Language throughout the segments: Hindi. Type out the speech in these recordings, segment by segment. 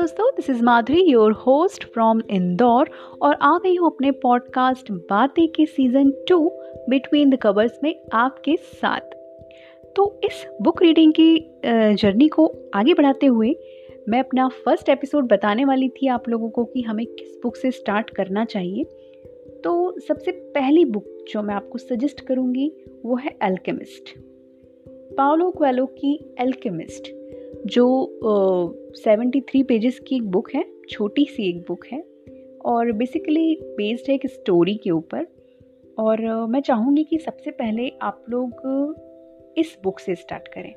दोस्तों this is Madhuri your host from Indore और आ गई हूँ अपने पॉडकास्ट बातें के season two between the covers में आपके साथ। तो इस बुक रीडिंग की जर्नी को आगे बढ़ाते हुए मैं अपना फ़र्स्ट एपिसोड बताने वाली थी आप लोगों को कि हमें किस बुक से स्टार्ट करना चाहिए। तो सबसे पहली बुक जो मैं आपको सजेस्ट करूँगी, वो है एल्केमिस्ट पाओलो क्वेलो की एल्केमिस्ट जो सेवेंटी थ्री पेजेस की एक बुक है छोटी सी एक बुक है और बेसिकली बेस्ड है एक स्टोरी के ऊपर। और uh, मैं चाहूँगी कि सबसे पहले आप लोग इस बुक से स्टार्ट करें।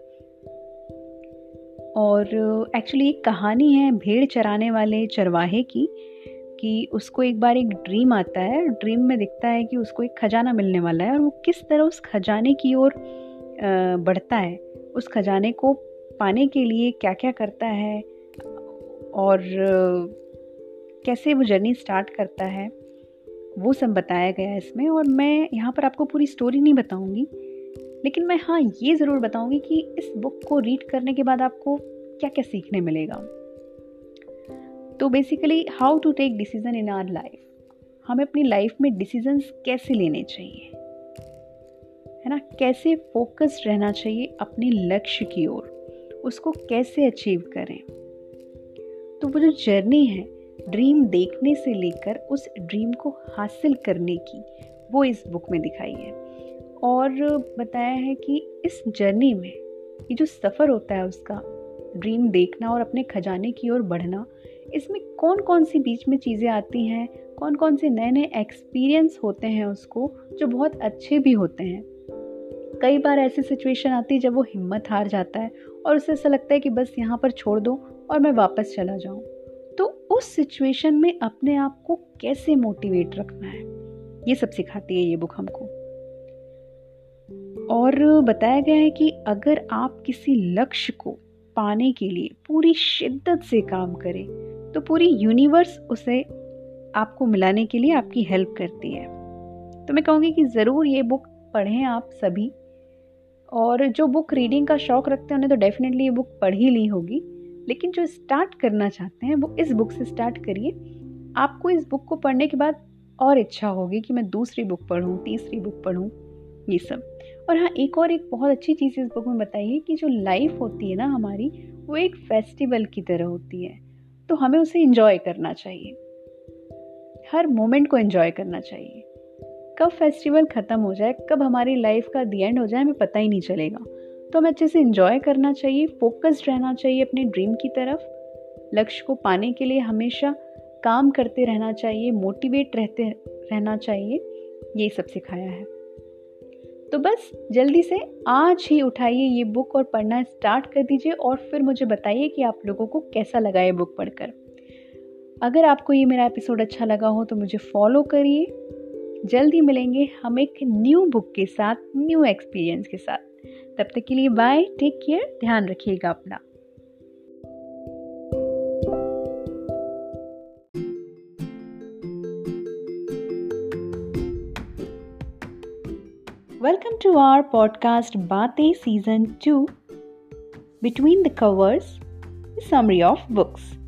और एक्चुअली एक कहानी है भेड़ चराने वाले चरवाहे की कि उसको एक बार एक ड्रीम आता है ड्रीम में दिखता है कि उसको एक खजाना मिलने वाला है और वो किस तरह उस खजाने की ओर बढ़ता है उस खजाने को पाने के लिए क्या क्या करता है और कैसे वो जर्नी स्टार्ट करता है, वो सब बताया गया है इसमें और मैं यहाँ पर आपको पूरी स्टोरी नहीं बताऊँगी। लेकिन मैं हाँ ये ज़रूर बताऊँगी कि इस बुक को रीड करने के बाद आपको क्या क्या सीखने मिलेगा। तो basically how to take decision in our life हमें अपनी लाइफ में डिसीजंस कैसे लेने चाहिए? है ना? कैसे फोकस्ड रहना चाहिए अपने लक्ष्य की ओर? उसको कैसे अचीव करें? तो वो जो जर्नी है ड्रीम देखने से लेकर उस ड्रीम को हासिल करने की, वो इस बुक में दिखाई है। और बताया है कि इस जर्नी में ये जो सफ़र होता है उसका ड्रीम देखना और अपने खजाने की ओर बढ़ना, इसमें कौन कौन सी बीच में चीज़ें आती हैं कौन कौन से नए नए एक्सपीरियंस होते हैं उसको, जो बहुत अच्छे भी होते हैं। कई बार ऐसी सिचुएशन आती है जब वो हिम्मत हार जाता है और उसे ऐसा लगता है कि बस यहाँ पर छोड़ दो और मैं वापस चला जाऊँ। तो उस सिचुएशन में अपने आप को कैसे मोटिवेट रखना है? ये सब सिखाती है ये बुक हमको। और बताया गया है कि अगर आप किसी लक्ष्य को पाने के लिए पूरी शिद्दत से काम करें तो पूरी यूनिवर्स उसे आपको मिलाने के लिए आपकी हेल्प करती है। तो मैं कहूँगी कि ज़रूर ये बुक पढ़ें आप सभी। और जो बुक रीडिंग का शौक़ रखते हैं, उन्हें तो डेफिनेटली ये बुक पढ़ ही ली होगी। लेकिन जो स्टार्ट करना चाहते हैं, वो इस बुक से स्टार्ट करिए। आपको इस बुक को पढ़ने के बाद और इच्छा होगी कि मैं दूसरी बुक पढ़ूँ, तीसरी बुक पढ़ूँ, ये सब। और हाँ एक और एक बहुत अच्छी चीज़ इस बुक में बताइए कि जो लाइफ होती है ना हमारी, वो एक फेस्टिवल की तरह होती है। तो हमें उसे इंजॉय करना चाहिए। हर मोमेंट को इंजॉय करना चाहिए। कब फेस्टिवल ख़त्म हो जाए, कब हमारी लाइफ का दी एंड हो जाए, हमें पता ही नहीं चलेगा। तो हमें अच्छे से इंजॉय करना चाहिए फोकस्ड रहना चाहिए अपने ड्रीम की तरफ़। लक्ष्य को पाने के लिए हमेशा काम करते रहना चाहिए मोटिवेट रहते, रहना चाहिए। ये सब सिखाया है। तो बस, जल्दी से आज ही उठाइए ये बुक और पढ़ना स्टार्ट कर दीजिए और फिर मुझे बताइए कि आप लोगों को कैसा लगा ये बुक पढ़कर। अगर आपको ये मेरा एपिसोड अच्छा लगा हो तो मुझे फॉलो करिए। जल्दी मिलेंगे हम एक न्यू बुक के साथ न्यू एक्सपीरियंस के साथ. तब तक के लिए बाय टेक केयर ध्यान रखिएगा अपना. वेलकम टू आर पॉडकास्ट बातें season two between the covers summary of books